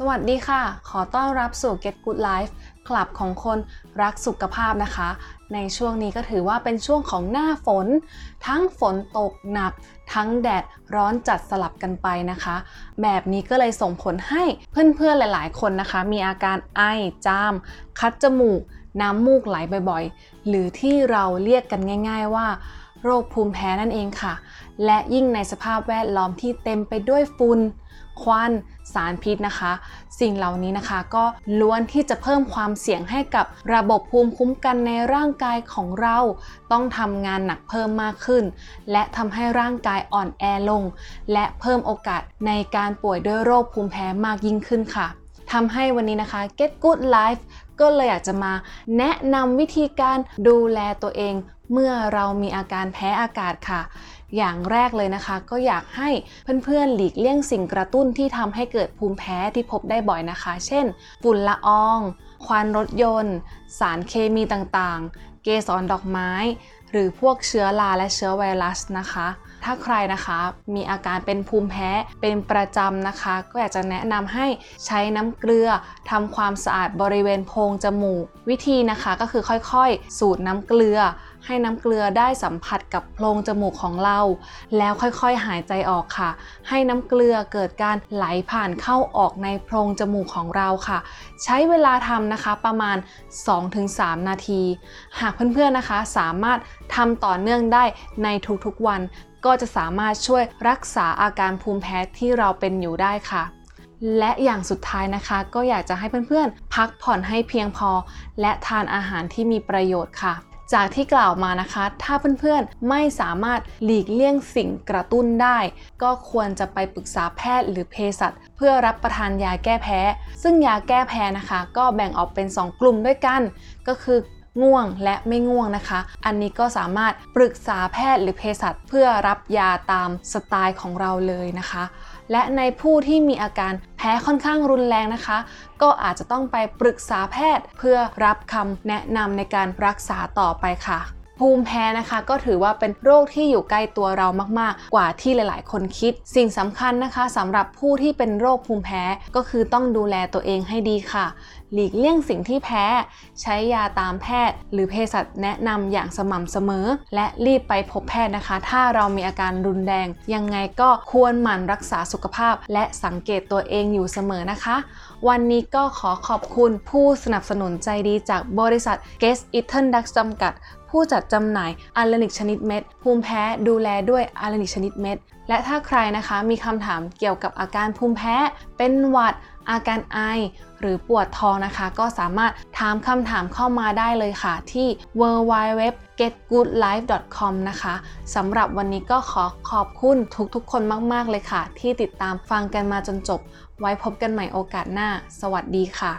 สวัสดีค่ะ ขอต้อนรับสู่ Get Good Life คลับของคนรักสุขภาพนะคะ ในช่วงนี้ก็ถือว่าเป็นช่วงของหน้าฝน ทั้งฝนตกหนัก ทั้งแดดร้อนจัดสลับกันไปนะคะ แบบนี้ก็เลยส่งผลให้เพื่อนๆหลายๆ คนนะคะ มีอาการไอ จาม คัดจมูก น้ำมูกไหลบ่อยๆ หรือที่เราเรียกกันง่าย ๆว่า โรคภูมิแพ้นั่นเองค่ะ และยิ่งในสภาพแวดล้อมที่เต็มไปด้วยฝุ่นควันสารพิษนะคะ สิ่งเหล่านี้นะคะก็ล้วนที่จะเพิ่มความเสี่ยงให้กับระบบภูมิคุ้มกันในร่างกายของเรา ต้องทำงานหนักเพิ่มมากขึ้น และทำให้ร่างกายอ่อนแอลง และเพิ่มโอกาสในการป่วยด้วยโรคภูมิแพ้มากยิ่งขึ้นค่ะทำให้วันนี้นะคะ Get Good Life ก็เลยอยากจะมาแนะนำวิธีการดูแลตัวเอง เมื่อเรามีอาการแพ้อากาศค่ะ อย่างแรกเลยนะคะ ก็อยากให้เพื่อนๆหลีกเลี่ยงสิ่งกระตุ้นที่ทำให้เกิดภูมิแพ้ที่พบได้บ่อยนะคะ เช่น ฝุ่นละออง ควันรถยนต์ สารเคมีต่างๆ เกสรดอกไม้ หรือพวกเชื้อราและเชื้อไวรัสนะคะถ้าใครนะคะมีอาการเป็นภูมิแพ้เป็นประจำนะคะ ก็อยากจะแนะนำให้ใช้น้ำเกลือทำความสะอาดบริเวณโพรงงจมูก วิธีนะคะก็คือค่อยๆ สูดน้ำเกลือ ให้น้ำเกลือได้สัมผัสกับโพรงจมูกของเรา แล้วค่อยๆหายใจออกค่ะ ให้น้ำเกลือเกิดการไหลผ่านเข้าออกในโพรงจมูกของเราค่ะ ใช้เวลาทำนะคะประมาณ 2-3 นาที หากเพื่อนๆนะคะสามารถทำต่อเนื่องได้ในทุกๆวัน ก็จะสามารถช่วยรักษาอาการภูมิแพ้ที่เราเป็นอยู่ได้ค่ะ และอย่างสุดท้ายนะคะ ก็อยากจะให้เพื่อนๆ พักผ่อนให้เพียงพอ และทานอาหารที่มีประโยชน์ค่ะ จากที่กล่าวมานะคะ ถ้าเพื่อนๆ ไม่สามารถหลีกเลี่ยงสิ่งกระตุ้นได้ ก็ควรจะไปปรึกษาแพทย์หรือเภสัชเพื่อรับประทานยาแก้แพ้ ซึ่งยาแก้แพ้นะคะ ก็แบ่งออกเป็น 2 กลุ่มด้วยกัน ก็คือ ง่วงและไม่ง่วงนะคะ อันนี้ก็สามารถปรึกษาแพทย์หรือเภสัชเพื่อรับยาตามสไตล์ของเราเลยนะคะ และในผู้ที่มีอาการแพ้ค่อนข้างรุนแรงนะคะ ก็อาจจะต้องไปปรึกษาแพทย์เพื่อรับคำแนะนำในการรักษาต่อไปค่ะ ภูมิแพ้นะคะก็ถือว่าเป็นโรคที่อยู่ใกล้ตัวเรามาก ๆ กว่าที่หลาย ๆ คนคิด สิ่งสำคัญนะคะสำหรับผู้ที่เป็นโรคภูมิแพ้ก็คือต้องดูแลตัวเองให้ดีค่ะ หลีกเลี่ยงสิ่งที่แพ้ ใช้ยาตามแพทย์ หรือเภสัชแนะนำอย่างสม่ำเสมอ และรีบไปพบแพทย์นะคะ ถ้าเรามีอาการรุนแรง ยังไงก็ควรหมั่นรักษาสุขภาพ และสังเกตตัวเองอยู่เสมอนะคะ วันนี้ก็ขอขอบคุณผู้สนับสนุนใจดีจากบริษัท Guest Eaton Dux จำกัด ผู้จัดจำหน่ายอาร์นิกชนิดเม็ด ภูมิแพ้ดูแลด้วยอาร์นิกชนิดเม็ด และถ้าใครนะคะมีคำถามเกี่ยวกับอาการภูมิแพ้ เป็นหวัด อาการไอ หรือปวดท้องนะคะ ก็สามารถถามคำถามเข้ามาได้เลยค่ะ ที่ www.getgoodlife.com นะคะสำหรับวันนี้ก็ขอขอบคุณทุกๆ คนมากๆเลยค่ะ ที่ติดตามฟังกันมาจนจบ ไว้พบกันใหม่โอกาสหน้า สวัสดีค่ะ